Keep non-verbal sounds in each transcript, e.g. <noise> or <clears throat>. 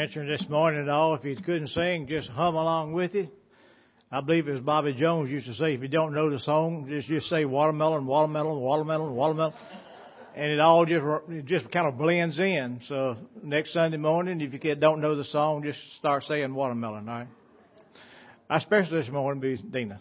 mentioned this morning and all, if you couldn't sing, just hum along with it. I believe as Bobby Jones used to say, if you don't know the song, just just say watermelon, watermelon, watermelon, watermelon, and it all just it just kind of blends in. So next Sunday morning, if you don't know the song, just start saying watermelon. All right. I especially this morning be Dina.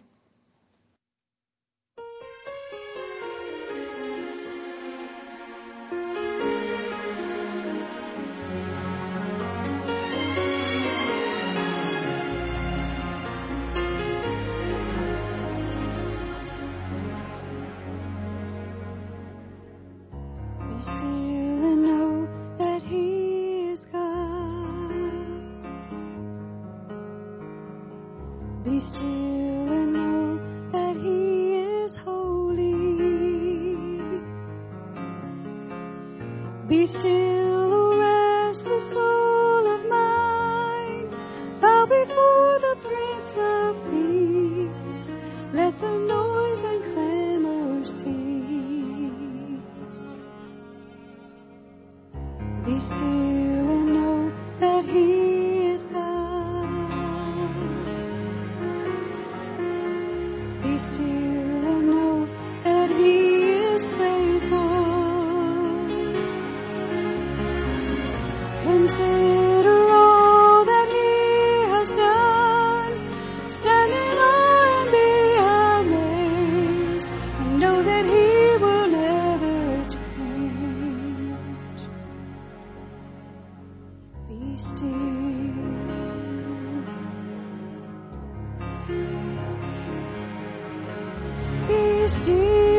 majesty.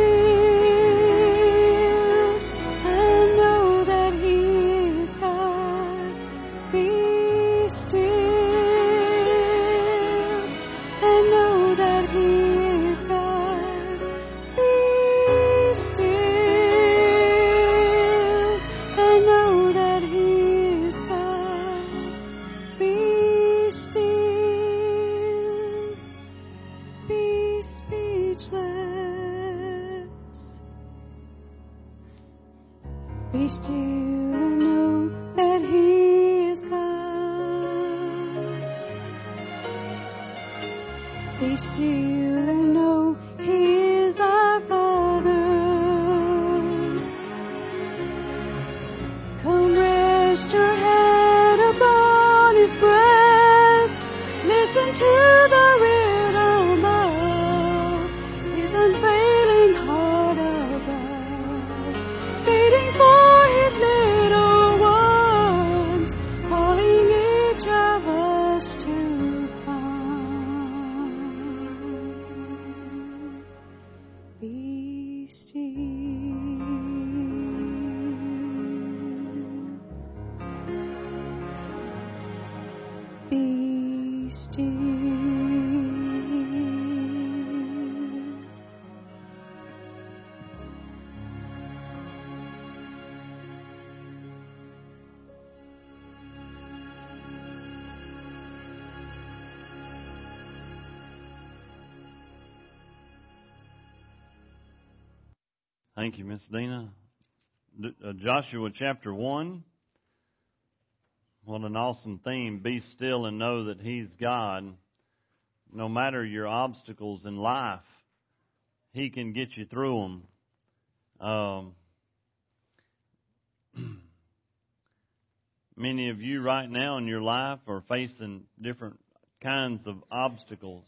Thank you, Miss Dina. Uh, Joshua chapter 1. What an awesome theme. Be still and know that He's God. No matter your obstacles in life, He can get you through them. Um, <clears throat> many of you right now in your life are facing different kinds of obstacles.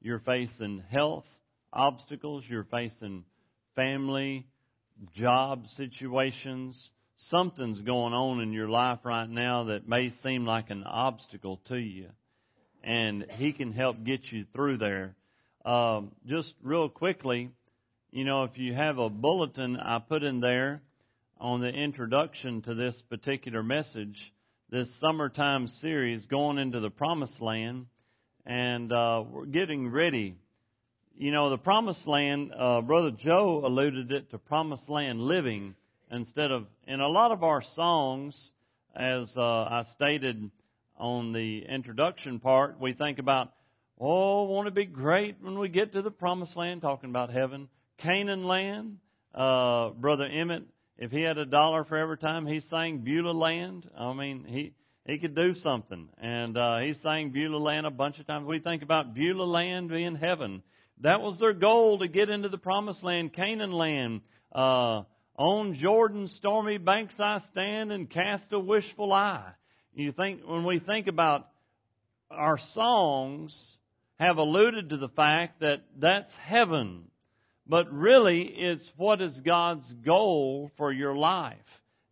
You're facing health obstacles. You're facing family, job situations, something's going on in your life right now that may seem like an obstacle to you. And He can help get you through there. Um, just real quickly, you know, if you have a bulletin I put in there on the introduction to this particular message, this summertime series going into the promised land, and uh, we're getting ready you know, the promised land, uh, Brother Joe alluded it to promised land living instead of, in a lot of our songs, as uh, I stated on the introduction part, we think about, oh, won't it be great when we get to the promised land, talking about heaven. Canaan land, uh, Brother Emmett, if he had a dollar for every time he sang Beulah land, I mean, he, he could do something. And uh, he sang Beulah Land a bunch of times. We think about Beulah Land being heaven. That was their goal to get into the promised land, Canaan land. Uh, on Jordan's stormy banks I stand and cast a wishful eye. You think, when we think about our songs have alluded to the fact that that's heaven. But really, it's what is God's goal for your life.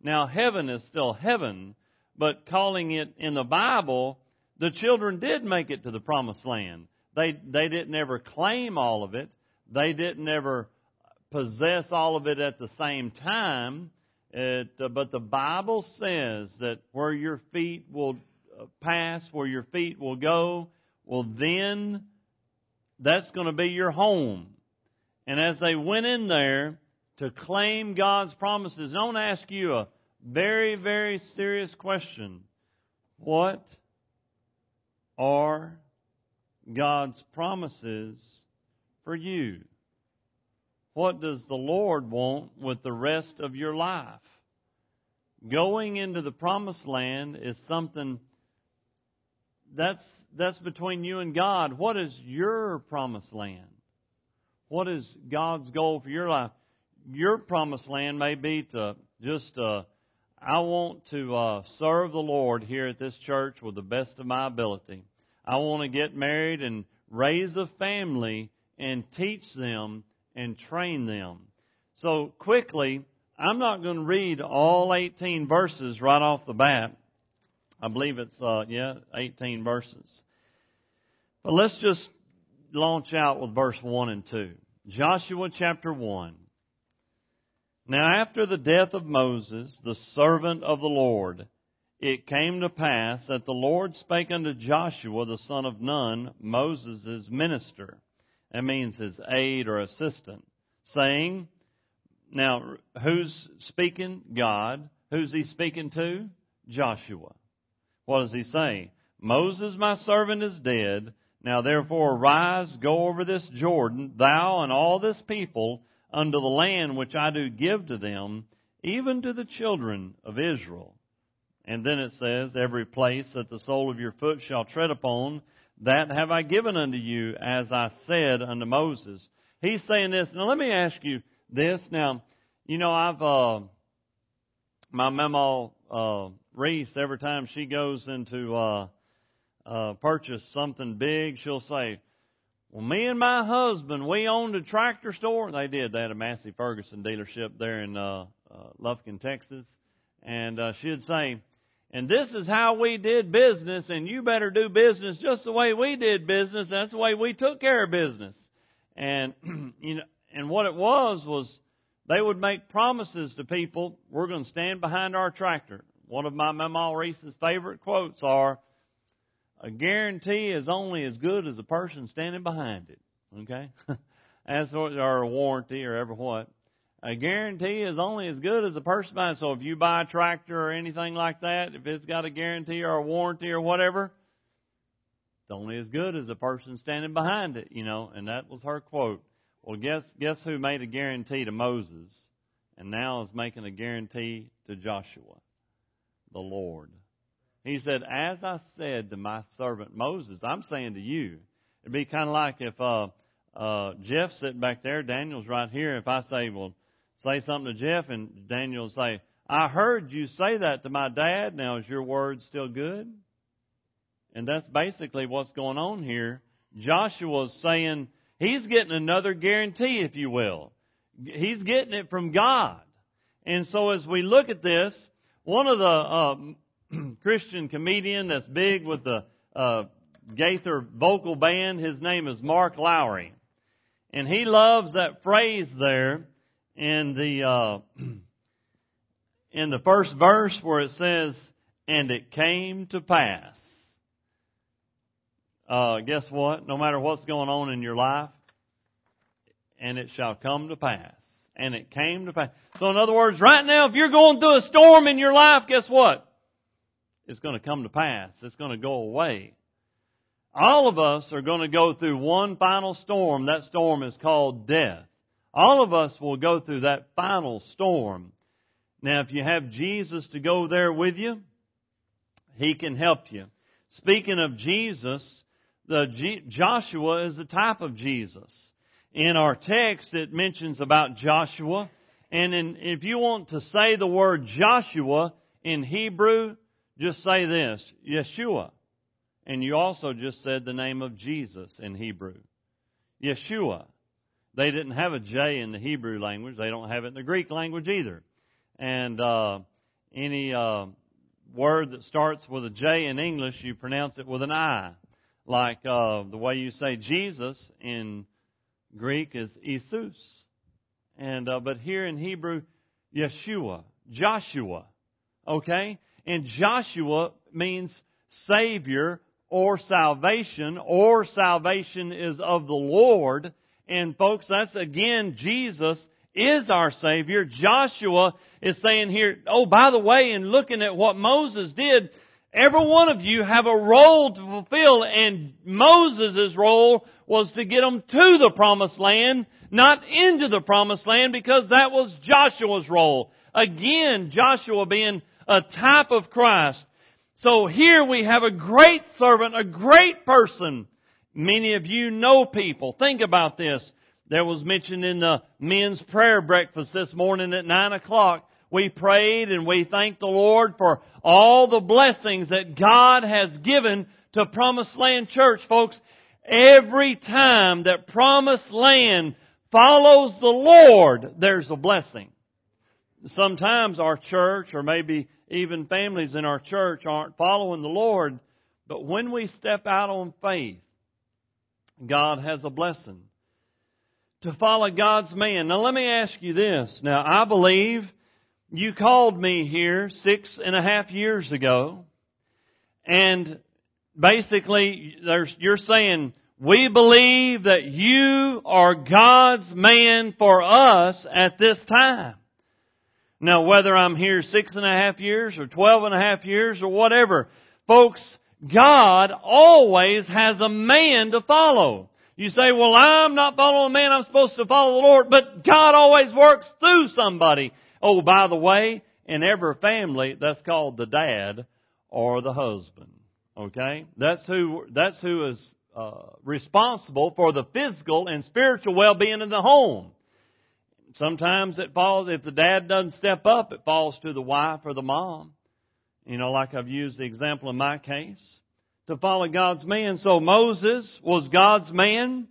Now, heaven is still heaven, but calling it in the Bible, the children did make it to the promised land. They, they didn't ever claim all of it. They didn't ever possess all of it at the same time. It, uh, but the Bible says that where your feet will uh, pass, where your feet will go, well, then that's going to be your home. And as they went in there to claim God's promises, I want to ask you a very, very serious question. What are God's promises for you? What does the Lord want with the rest of your life? Going into the promised land is something that's that's between you and God. What is your promised land? What is God's goal for your life? Your promised land may be to just uh, I want to uh, serve the Lord here at this church with the best of my ability. I want to get married and raise a family and teach them and train them. So quickly, I'm not going to read all 18 verses right off the bat. I believe it's, uh, yeah, 18 verses. But let's just launch out with verse 1 and 2. Joshua chapter 1. Now after the death of Moses, the servant of the Lord, it came to pass that the Lord spake unto Joshua the son of Nun, Moses' minister. That means his aide or assistant, saying, now, who's speaking? God. Who's he speaking to? Joshua. What does he say? Moses, my servant, is dead. Now therefore rise, go over this Jordan, thou and all this people, unto the land which I do give to them, even to the children of Israel. And then it says, Every place that the sole of your foot shall tread upon, that have I given unto you, as I said unto Moses. He's saying this. Now let me ask you this. Now, you know, I've, uh, my memo, uh, Reese, every time she goes into, uh, uh, purchase something big, she'll say, well, me and my husband, we owned a tractor store. They did. They had a Massey Ferguson dealership there in uh, uh, Lufkin, Texas. And uh, she'd say, and this is how we did business, and you better do business just the way we did business. That's the way we took care of business. And <clears throat> you know, and what it was was they would make promises to people. We're going to stand behind our tractor. One of my Mama Reese's favorite quotes are, a guarantee is only as good as the person standing behind it. Okay? <laughs> As or a warranty or ever what. A guarantee is only as good as the person behind it. So if you buy a tractor or anything like that, if it's got a guarantee or a warranty or whatever, it's only as good as the person standing behind it, you know, and that was her quote. Well, guess guess who made a guarantee to Moses and now is making a guarantee to Joshua? The Lord. He said, As I said to my servant Moses, I'm saying to you. It'd be kind of like if uh, uh, Jeff's sitting back there, Daniel's right here. If I say, Well, say something to Jeff, and Daniel will say, I heard you say that to my dad. Now, is your word still good? And that's basically what's going on here. Joshua's saying he's getting another guarantee, if you will. He's getting it from God. And so as we look at this, one of the uh, <clears throat> Christian comedian that's big with the uh, Gaither vocal band. His name is Mark Lowry. And he loves that phrase there in the, uh, <clears throat> in the first verse where it says, and it came to pass. Uh, guess what? No matter what's going on in your life, and it shall come to pass. And it came to pass. So in other words, right now, if you're going through a storm in your life, guess what? It's going to come to pass. It's going to go away. All of us are going to go through one final storm. That storm is called death. All of us will go through that final storm. Now, if you have Jesus to go there with you, He can help you. Speaking of Jesus, the G- Joshua is the type of Jesus. In our text, it mentions about Joshua, and in, if you want to say the word Joshua in Hebrew, just say this, Yeshua. And you also just said the name of Jesus in Hebrew. Yeshua. They didn't have a J in the Hebrew language. They don't have it in the Greek language either. And uh, any uh, word that starts with a J in English, you pronounce it with an I. Like uh, the way you say Jesus in Greek is Jesus. And uh, but here in Hebrew, Yeshua, Joshua. Okay? And Joshua means Savior or salvation, or salvation is of the Lord. And folks, that's again, Jesus is our Savior. Joshua is saying here, oh, by the way, in looking at what Moses did, every one of you have a role to fulfill, and Moses' role was to get them to the promised land, not into the promised land, because that was Joshua's role. Again, Joshua being a type of Christ. So here we have a great servant, a great person. Many of you know people. Think about this. There was mentioned in the men's prayer breakfast this morning at nine o'clock. We prayed and we thanked the Lord for all the blessings that God has given to Promised Land Church, folks. Every time that Promised Land follows the Lord, there's a blessing. Sometimes our church or maybe even families in our church aren't following the Lord, but when we step out on faith, God has a blessing. To follow God's man. Now let me ask you this. Now I believe you called me here six and a half years ago, and basically you're saying, we believe that you are God's man for us at this time. Now, whether I'm here six and a half years or twelve and a half years or whatever, folks, God always has a man to follow. You say, well, I'm not following a man, I'm supposed to follow the Lord, but God always works through somebody. Oh, by the way, in every family, that's called the dad or the husband. Okay? That's who, that's who is uh, responsible for the physical and spiritual well-being of the home. Sometimes it falls, if the dad doesn't step up, it falls to the wife or the mom. You know, like I've used the example in my case. To follow God's man. So Moses was God's man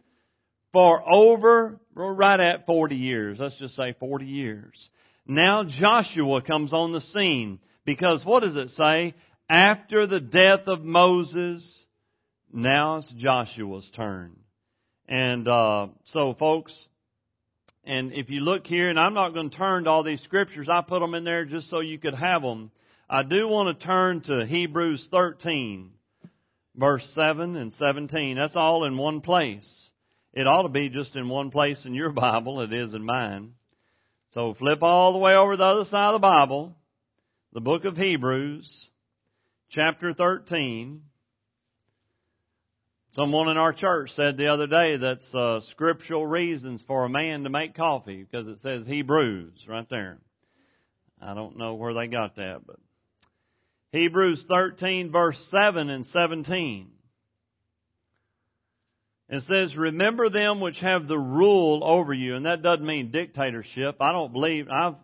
for over, right at 40 years. Let's just say 40 years. Now Joshua comes on the scene. Because what does it say? After the death of Moses, now it's Joshua's turn. And uh, so, folks, and if you look here, and I'm not going to turn to all these scriptures, I put them in there just so you could have them. I do want to turn to Hebrews 13, verse 7 and 17. That's all in one place. It ought to be just in one place in your <laughs> Bible. It is in mine. So flip all the way over the other side of the Bible, the book of Hebrews, chapter 13. Someone in our church said the other day that's uh, scriptural reasons for a man to make coffee because it says he brews right there. I don't know where they got that, but Hebrews 13 verse 7 and 17. It says, remember them which have the rule over you. And that doesn't mean dictatorship. I don't believe, I've,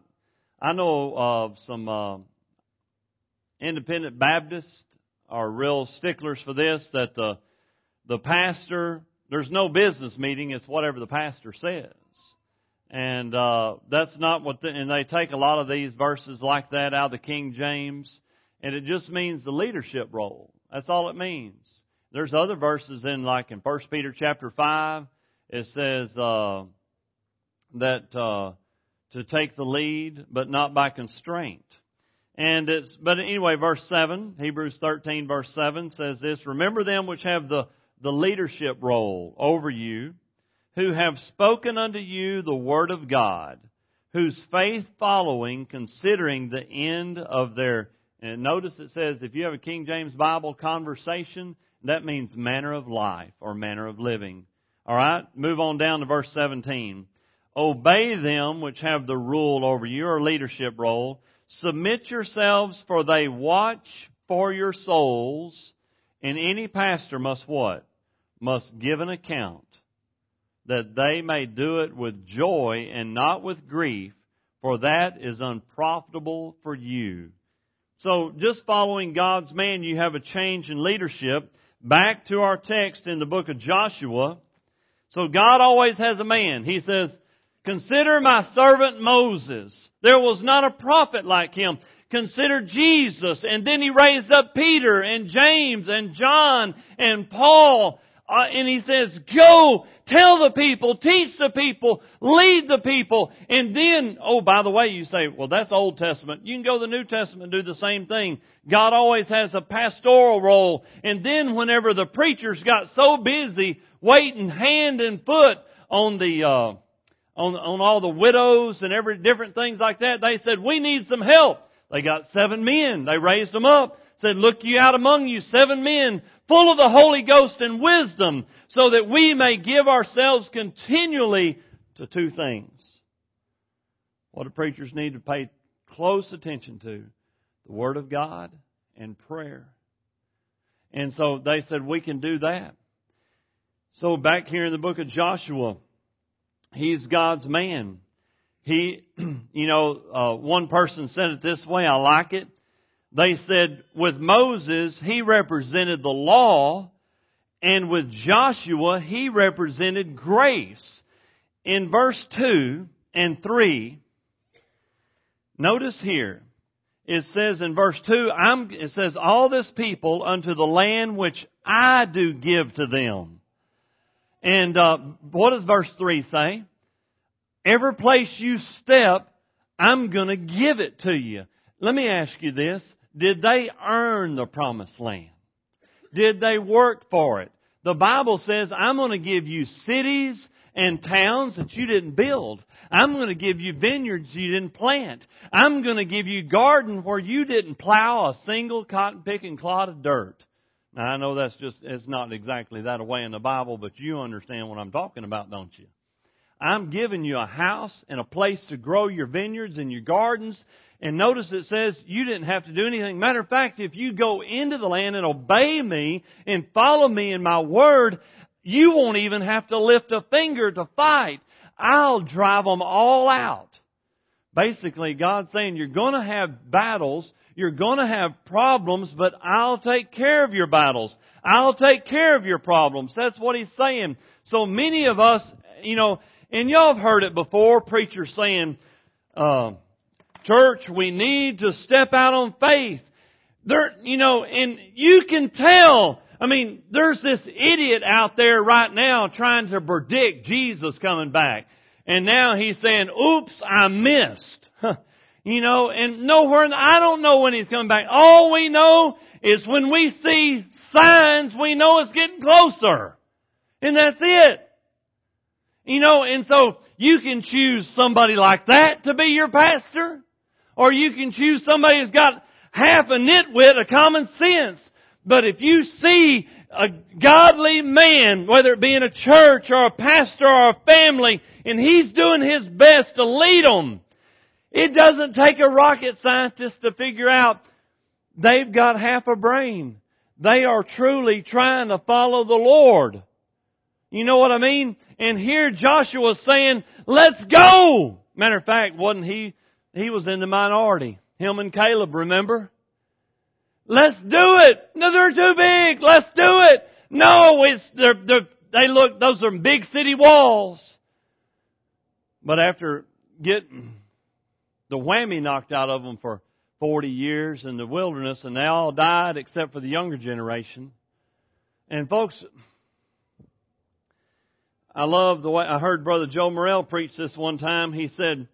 I know of some, uh, independent Baptists are real sticklers for this, that the, the pastor, there's no business meeting, it's whatever the pastor says. And, uh, that's not what, the, and they take a lot of these verses like that out of the King James, and it just means the leadership role. That's all it means. There's other verses in, like in First Peter chapter 5, it says, uh, that, uh, to take the lead, but not by constraint. And it's, but anyway, verse 7, Hebrews 13 verse 7 says this, remember them which have the the leadership role over you, who have spoken unto you the word of God, whose faith following, considering the end of their, and notice it says, if you have a King James Bible conversation, that means manner of life or manner of living. Alright, move on down to verse 17. Obey them which have the rule over you or leadership role. Submit yourselves for they watch for your souls, and any pastor must what? Must give an account that they may do it with joy and not with grief, for that is unprofitable for you. So just following God's man, you have a change in leadership. Back to our text in the book of Joshua. So God always has a man. He says, consider my servant Moses. There was not a prophet like him. Consider Jesus. And then he raised up Peter and James and John and Paul uh, and he says, go, tell the people, teach the people, lead the people. And then, oh, by the way, you say, well, that's Old Testament. You can go to the New Testament and do the same thing. God always has a pastoral role. And then whenever the preachers got so busy waiting hand and foot on the, uh, on, on all the widows and every different things like that, they said, we need some help. They got seven men. They raised them up said, Look you out among you seven men full of the Holy Ghost and wisdom, so that we may give ourselves continually to two things. What do preachers need to pay close attention to? The Word of God and prayer. And so they said, we can do that. So back here in the book of Joshua, he's God's man. He, <clears throat> you know, uh, one person said it this way, I like it. They said with Moses, he represented the law, and with Joshua, he represented grace. In verse 2 and 3, notice here, it says in verse 2, I'm, it says, all this people unto the land which I do give to them. And uh, what does verse 3 say? Every place you step, I'm going to give it to you. Let me ask you this. Did they earn the promised land? Did they work for it? The Bible says, I'm going to give you cities and towns that you didn't build. I'm going to give you vineyards you didn't plant. I'm going to give you garden where you didn't plow a single cotton picking clod of dirt. Now I know that's just, it's not exactly that way in the Bible, but you understand what I'm talking about, don't you? I'm giving you a house and a place to grow your vineyards and your gardens. And notice it says you didn't have to do anything. Matter of fact, if you go into the land and obey me and follow me in my word, you won't even have to lift a finger to fight. I'll drive them all out. Basically, God's saying you're going to have battles, you're going to have problems, but I'll take care of your battles. I'll take care of your problems. That's what He's saying. So many of us, you know, and y'all have heard it before, preachers saying, uh, church, we need to step out on faith. There, you know, and you can tell, I mean, there's this idiot out there right now trying to predict Jesus coming back. And now he's saying, oops, I missed. <laughs> you know, and nowhere, I don't know when he's coming back. All we know is when we see signs, we know it's getting closer. And that's it. You know, and so you can choose somebody like that to be your pastor, or you can choose somebody who's got half a nitwit of common sense. But if you see a godly man, whether it be in a church or a pastor or a family, and he's doing his best to lead them, it doesn't take a rocket scientist to figure out they've got half a brain. They are truly trying to follow the Lord. You know what I mean? And here Joshua is saying, let's go! Matter of fact, wasn't he, he was in the minority. Him and Caleb, remember? Let's do it! No, they're too big! Let's do it! No, it's, they're, they're, they look, those are big city walls. But after getting the whammy knocked out of them for 40 years in the wilderness, and they all died except for the younger generation. And folks, I love the way I heard Brother Joe Morrell preach this one time. He said,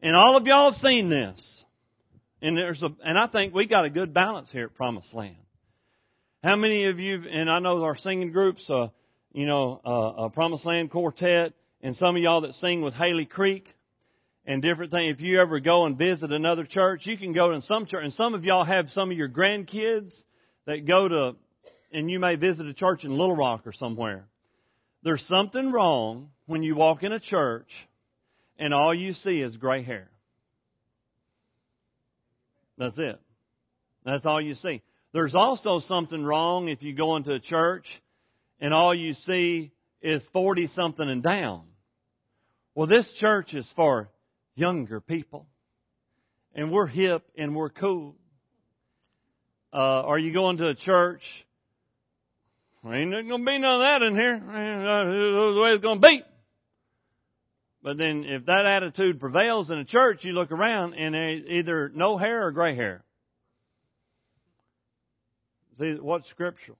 and all of y'all have seen this. And there's a, and I think we got a good balance here at Promised Land. How many of you, and I know our singing groups, uh, you know, uh, a Promised Land Quartet, and some of y'all that sing with Haley Creek and different things. If you ever go and visit another church, you can go to some church, and some of y'all have some of your grandkids that go to, and you may visit a church in Little Rock or somewhere. There's something wrong when you walk in a church and all you see is gray hair. That's it. That's all you see. There's also something wrong if you go into a church and all you see is 40 something and down. Well, this church is for younger people. And we're hip and we're cool. Uh, are you going to a church? Ain't going to be none of that in here. That's the way it's going to be. But then if that attitude prevails in a church, you look around and either no hair or gray hair. See, what's scriptural?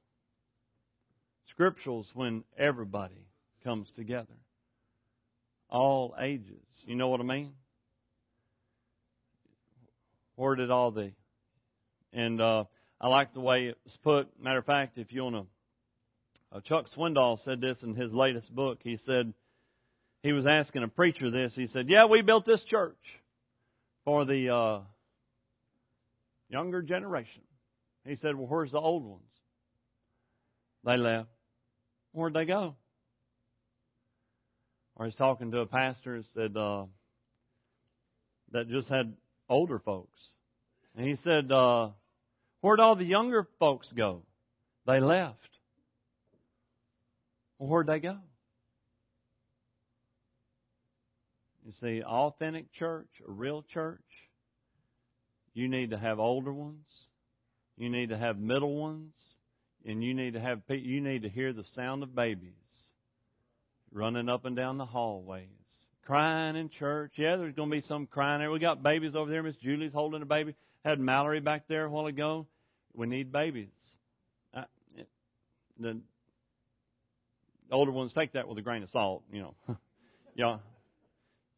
Scriptural's when everybody comes together. All ages. You know what I mean? Where did all the and uh, I like the way it's put. Matter of fact, if you want to, uh, Chuck Swindoll said this in his latest book. He said he was asking a preacher this. He said, "Yeah, we built this church for the uh, younger generation." He said, "Well, where's the old ones?" They left. Where'd they go? Or he's talking to a pastor said uh, that just had older folks, and he said, uh, "Where'd all the younger folks go?" They left. Well, where'd they go? You see, authentic church, a real church, you need to have older ones, you need to have middle ones, and you need to have you need to hear the sound of babies running up and down the hallways, crying in church. Yeah, there's going to be some crying there. We got babies over there. Miss Julie's holding a baby. Had Mallory back there a while ago. We need babies. I, the older ones take that with a grain of salt. You know, <laughs> y'all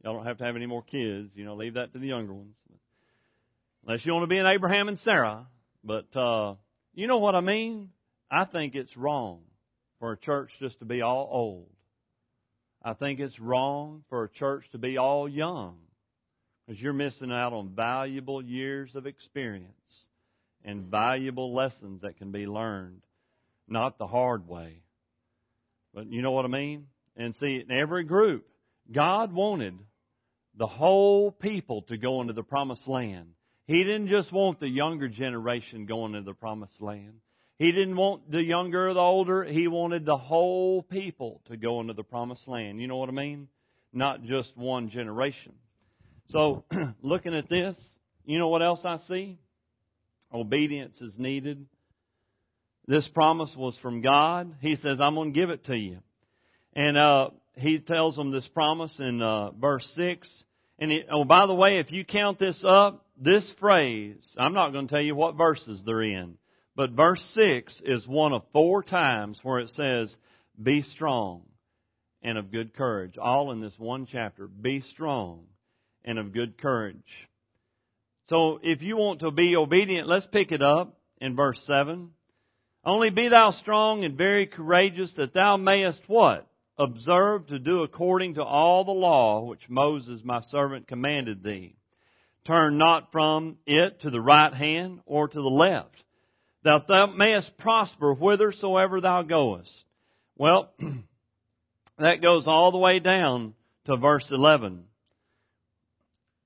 Y'all don't have to have any more kids. You know, leave that to the younger ones. Unless you want to be an Abraham and Sarah. But, uh, you know what I mean? I think it's wrong for a church just to be all old. I think it's wrong for a church to be all young. Because you're missing out on valuable years of experience and valuable lessons that can be learned. Not the hard way. But you know what I mean? And see, in every group, God wanted the whole people to go into the promised land. He didn't just want the younger generation going into the promised land. He didn't want the younger or the older. He wanted the whole people to go into the promised land. You know what I mean? Not just one generation. So, <clears throat> looking at this, you know what else I see? Obedience is needed. This promise was from God. He says, I'm going to give it to you. And, uh, he tells them this promise in uh, verse 6. And it, oh, by the way, if you count this up, this phrase, I'm not going to tell you what verses they're in, but verse 6 is one of four times where it says, Be strong and of good courage. All in this one chapter. Be strong and of good courage. So if you want to be obedient, let's pick it up in verse 7. Only be thou strong and very courageous that thou mayest what? observe to do according to all the law which Moses my servant commanded thee. Turn not from it to the right hand or to the left, that thou mayest prosper whithersoever thou goest. Well, <clears throat> that goes all the way down to verse 11.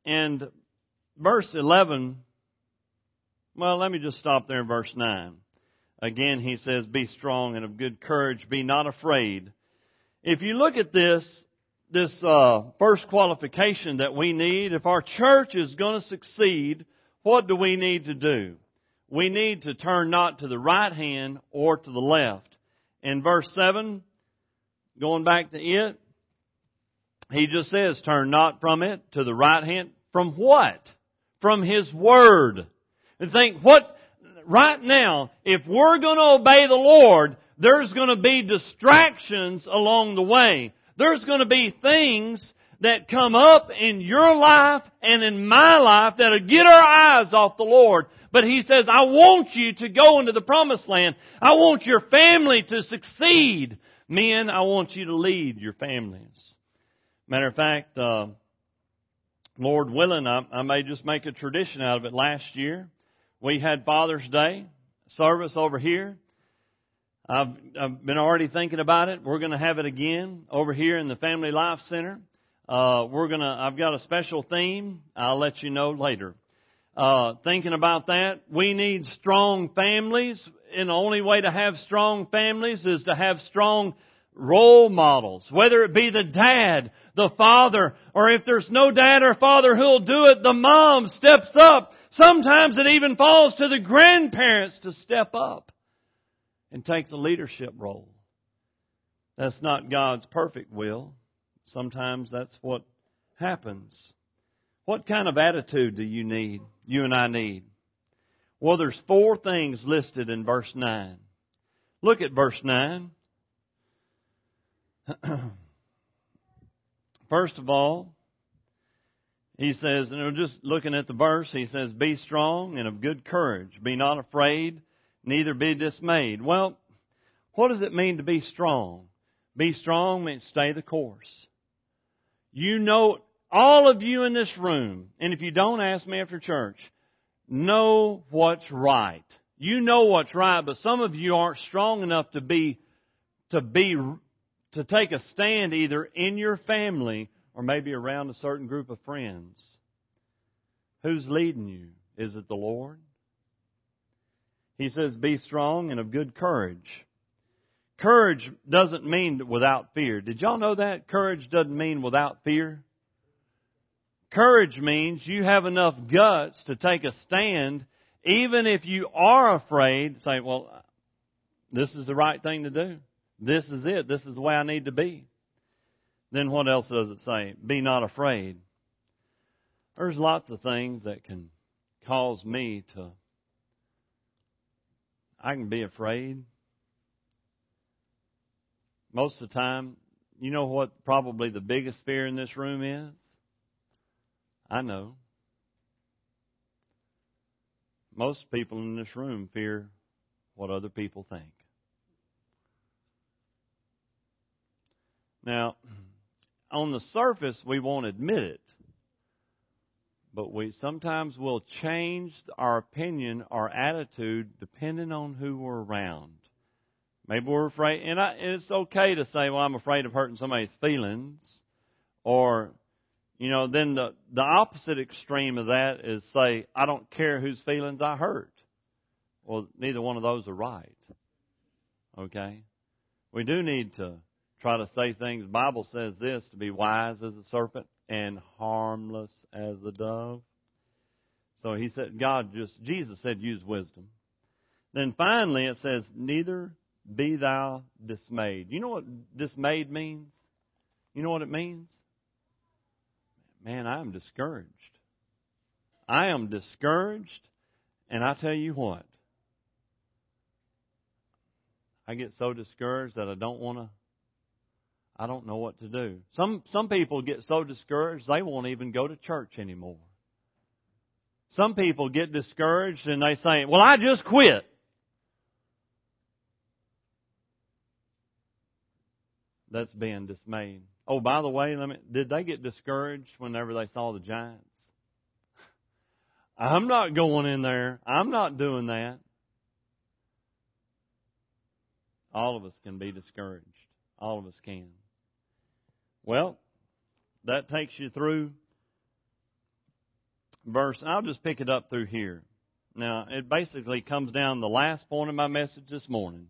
And verse 11, well, let me just stop there in verse 9. Again, he says, Be strong and of good courage, be not afraid if you look at this, this uh, first qualification that we need, if our church is going to succeed, what do we need to do? We need to turn not to the right hand or to the left. In verse 7, going back to it, he just says, turn not from it to the right hand. From what? From His Word. And think, what, right now, if we're going to obey the Lord, there's going to be distractions along the way. There's going to be things that come up in your life and in my life that'll get our eyes off the Lord. But He says, I want you to go into the promised land. I want your family to succeed. Men, I want you to lead your families. Matter of fact, uh, Lord willing, I, I may just make a tradition out of it. Last year, we had Father's Day service over here. I've, I've been already thinking about it. We're going to have it again over here in the Family Life Center. Uh, we're gonna. I've got a special theme. I'll let you know later. uh, thinking about that. We need strong families, and the only way to have strong families is to have strong role models, whether it be the dad, the father, or if there's no dad or father who'll do it, the mom steps up. Sometimes it even falls to the grandparents to step up and take the leadership role. That's not God's perfect will. Sometimes that's what happens. What kind of attitude do you need, you and I need? Well, there's four things listed in verse 9. Look at verse 9. <clears throat> First of all, he says, and just looking at the verse, he says, Be strong and of good courage. Be not afraid, neither be dismayed. Well, what does it mean to be strong? Be strong means stay the course. You know, all of you in this room, and if you don't ask me after church, know what's right. You know what's right, but some of you aren't strong enough to be, to be, to take a stand either in your family or maybe around a certain group of friends. Who's leading you? Is it the Lord? He says, be strong and of good courage. Courage doesn't mean without fear. Did y'all know that? Courage doesn't mean without fear. Courage means you have enough guts to take a stand, even if you are afraid, say, well, this is the right thing to do. This is it. This is the way I need to be. Then what else does it say? Be not afraid. There's lots of things that can cause me to, I can be afraid. Most of the time, you know what probably the biggest fear in this room is? I know. Most people in this room fear what other people think. Now, on the surface, we won't admit it, but we sometimes will change our opinion, our attitude, depending on who we're around. Maybe we're afraid, and, I, and it's okay to say, "Well, I'm afraid of hurting somebody's feelings," or you know, then the, the opposite extreme of that is say, I don't care whose feelings I hurt. Well, neither one of those are right. Okay? We do need to try to say things. The Bible says this to be wise as a serpent and harmless as a dove. So he said, God just, Jesus said, use wisdom. Then finally it says, neither be thou dismayed. You know what dismayed means? You know what it means? man, I am discouraged. I am discouraged, and I tell you what, I get so discouraged that I don't want to. I don't know what to do. Some some people get so discouraged they won't even go to church anymore. Some people get discouraged and they say, "Well, I just quit." That's being dismayed. Oh, by the way, let me, did they get discouraged whenever they saw the giants? <laughs> I'm not going in there. I'm not doing that. All of us can be discouraged. All of us can. Well, that takes you through verse. I'll just pick it up through here. Now, it basically comes down the last point of my message this morning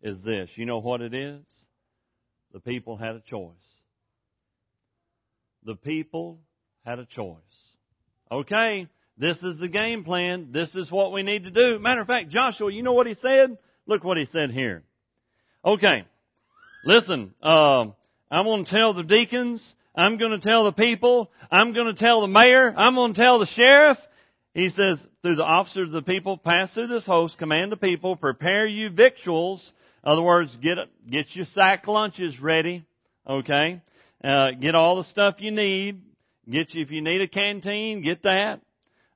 is this. You know what it is? The people had a choice the people had a choice. Okay, this is the game plan. This is what we need to do. Matter of fact, Joshua, you know what he said? Look what he said here. Okay, listen, uh, I'm going to tell the deacons. I'm going to tell the people. I'm going to tell the mayor. I'm going to tell the sheriff. He says, through the officers of the people, pass through this host, command the people, prepare you victuals. In other words, get, get your sack lunches ready. Okay? Uh, get all the stuff you need. Get you, if you need a canteen, get that.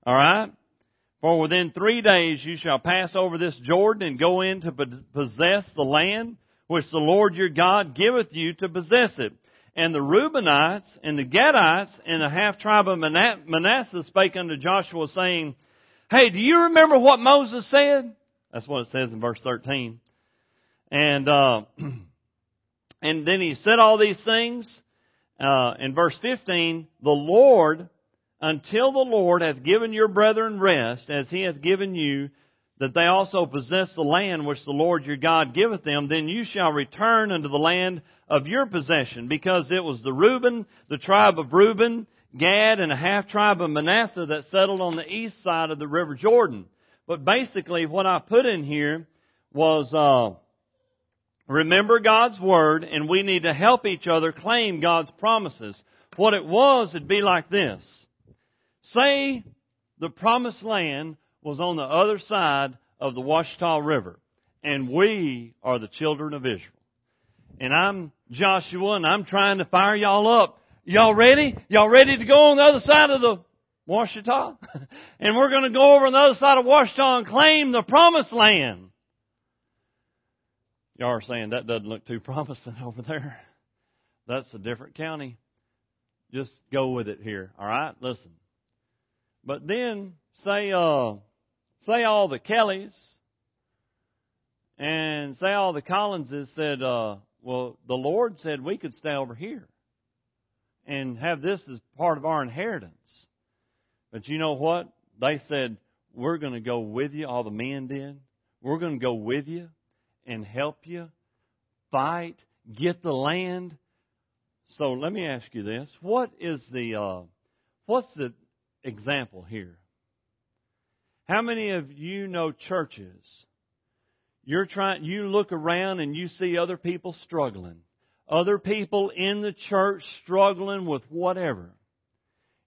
Alright? For within three days you shall pass over this Jordan and go in to possess the land which the Lord your God giveth you to possess it. And the Reubenites and the Gadites and the half tribe of Manasseh spake unto Joshua saying, Hey, do you remember what Moses said? That's what it says in verse 13. And, uh, <clears throat> and then he said all these things, uh, in verse 15, the Lord until the Lord hath given your brethren rest, as he hath given you, that they also possess the land which the Lord your God giveth them, then you shall return unto the land of your possession, because it was the Reuben, the tribe of Reuben, Gad, and a half tribe of Manasseh that settled on the east side of the river Jordan. But basically, what I put in here was, uh, remember God's word, and we need to help each other claim God's promises. What it was, it'd be like this. Say the promised land was on the other side of the Washita River, and we are the children of Israel. And I'm Joshua, and I'm trying to fire y'all up. Y'all ready? Y'all ready to go on the other side of the Washita? <laughs> and we're going to go over on the other side of Washita and claim the promised land. Y'all are saying that doesn't look too <laughs> promising over there. That's a different county. Just go with it here. All right? Listen. But then say uh say all the Kellys and say all the Collinses said, uh, well, the Lord said we could stay over here and have this as part of our inheritance. But you know what? They said, we're going to go with you, all the men did. We're going to go with you and help you fight, get the land. So let me ask you this. What is the, uh, what's the example here? How many of you know churches? You're trying, you look around and you see other people struggling. Other people in the church struggling with whatever.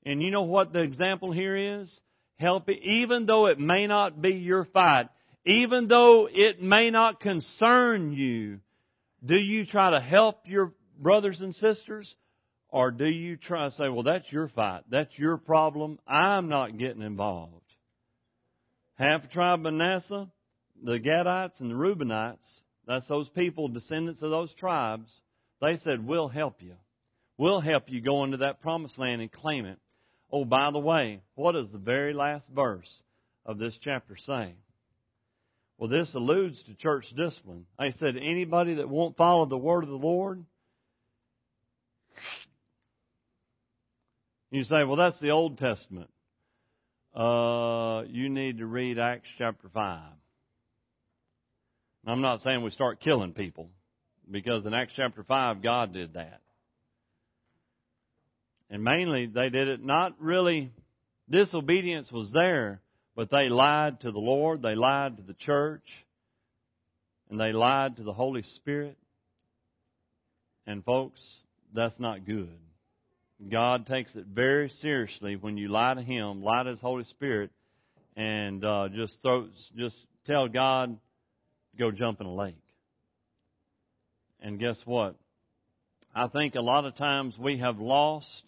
And you know what the example here is? Help it, even though it may not be your fight, even though it may not concern you, do you try to help your brothers and sisters? Or do you try to say, well, that's your fight. That's your problem. I'm not getting involved. Half the tribe of Manasseh, the Gadites and the Reubenites, that's those people, descendants of those tribes, they said, we'll help you. We'll help you go into that promised land and claim it. Oh, by the way, what does the very last verse of this chapter say? Well, this alludes to church discipline. They said anybody that won't follow the word of the Lord, you say, well, that's the Old Testament uh, you need to read Acts chapter 5. I'm not saying we start killing people, because in Acts chapter 5, God did that. And mainly, they did it not really, disobedience was there, but they lied to the Lord, they lied to the church, and they lied to the Holy Spirit. And folks, that's not good. God takes it very seriously when you lie to Him, lie to His Holy Spirit, and uh, just throw, just tell God, go jump in a lake. And guess what? I think a lot of times we have lost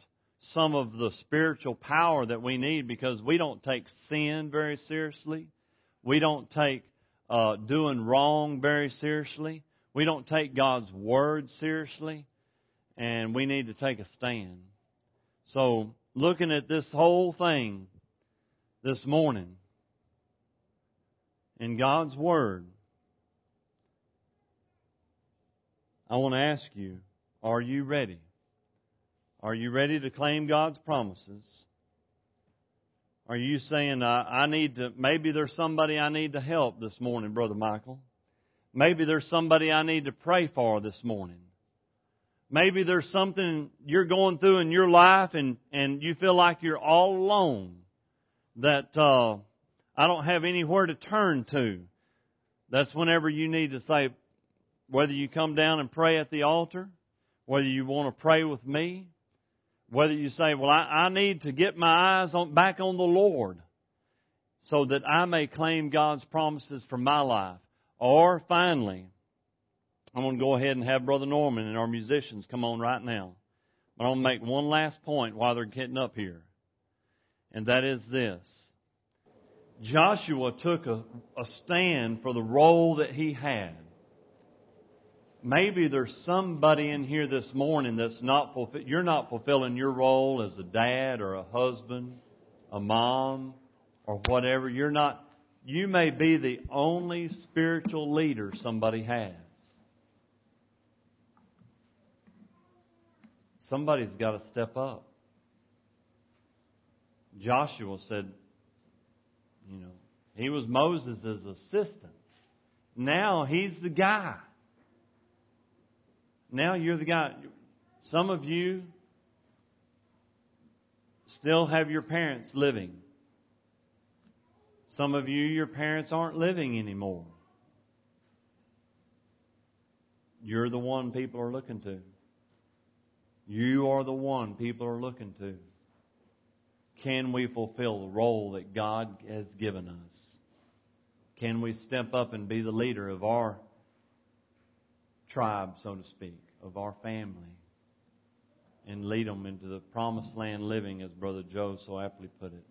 some of the spiritual power that we need because we don't take sin very seriously. We don't take uh, doing wrong very seriously. We don't take God's word seriously. And we need to take a stand. So, looking at this whole thing this morning in God's Word, I want to ask you, are you ready? Are you ready to claim God's promises? Are you saying, I need to, maybe there's somebody I need to help this morning, Brother Michael? Maybe there's somebody I need to pray for this morning. Maybe there's something you're going through in your life and, and you feel like you're all alone. That, uh, I don't have anywhere to turn to. That's whenever you need to say, whether you come down and pray at the altar, whether you want to pray with me, whether you say, well, I, I need to get my eyes on, back on the Lord so that I may claim God's promises for my life. Or finally, I'm going to go ahead and have Brother Norman and our musicians come on right now. But I'm going to make one last point while they're getting up here. And that is this. Joshua took a, a stand for the role that he had. Maybe there's somebody in here this morning that's not you're not fulfilling your role as a dad or a husband, a mom, or whatever. You're not, you may be the only spiritual leader somebody has. Somebody's got to step up. Joshua said, you know, he was Moses' assistant. Now he's the guy. Now you're the guy. Some of you still have your parents living. Some of you, your parents aren't living anymore. You're the one people are looking to. You are the one people are looking to. Can we fulfill the role that God has given us? Can we step up and be the leader of our tribe, so to speak, of our family, and lead them into the promised land living, as Brother Joe so aptly put it?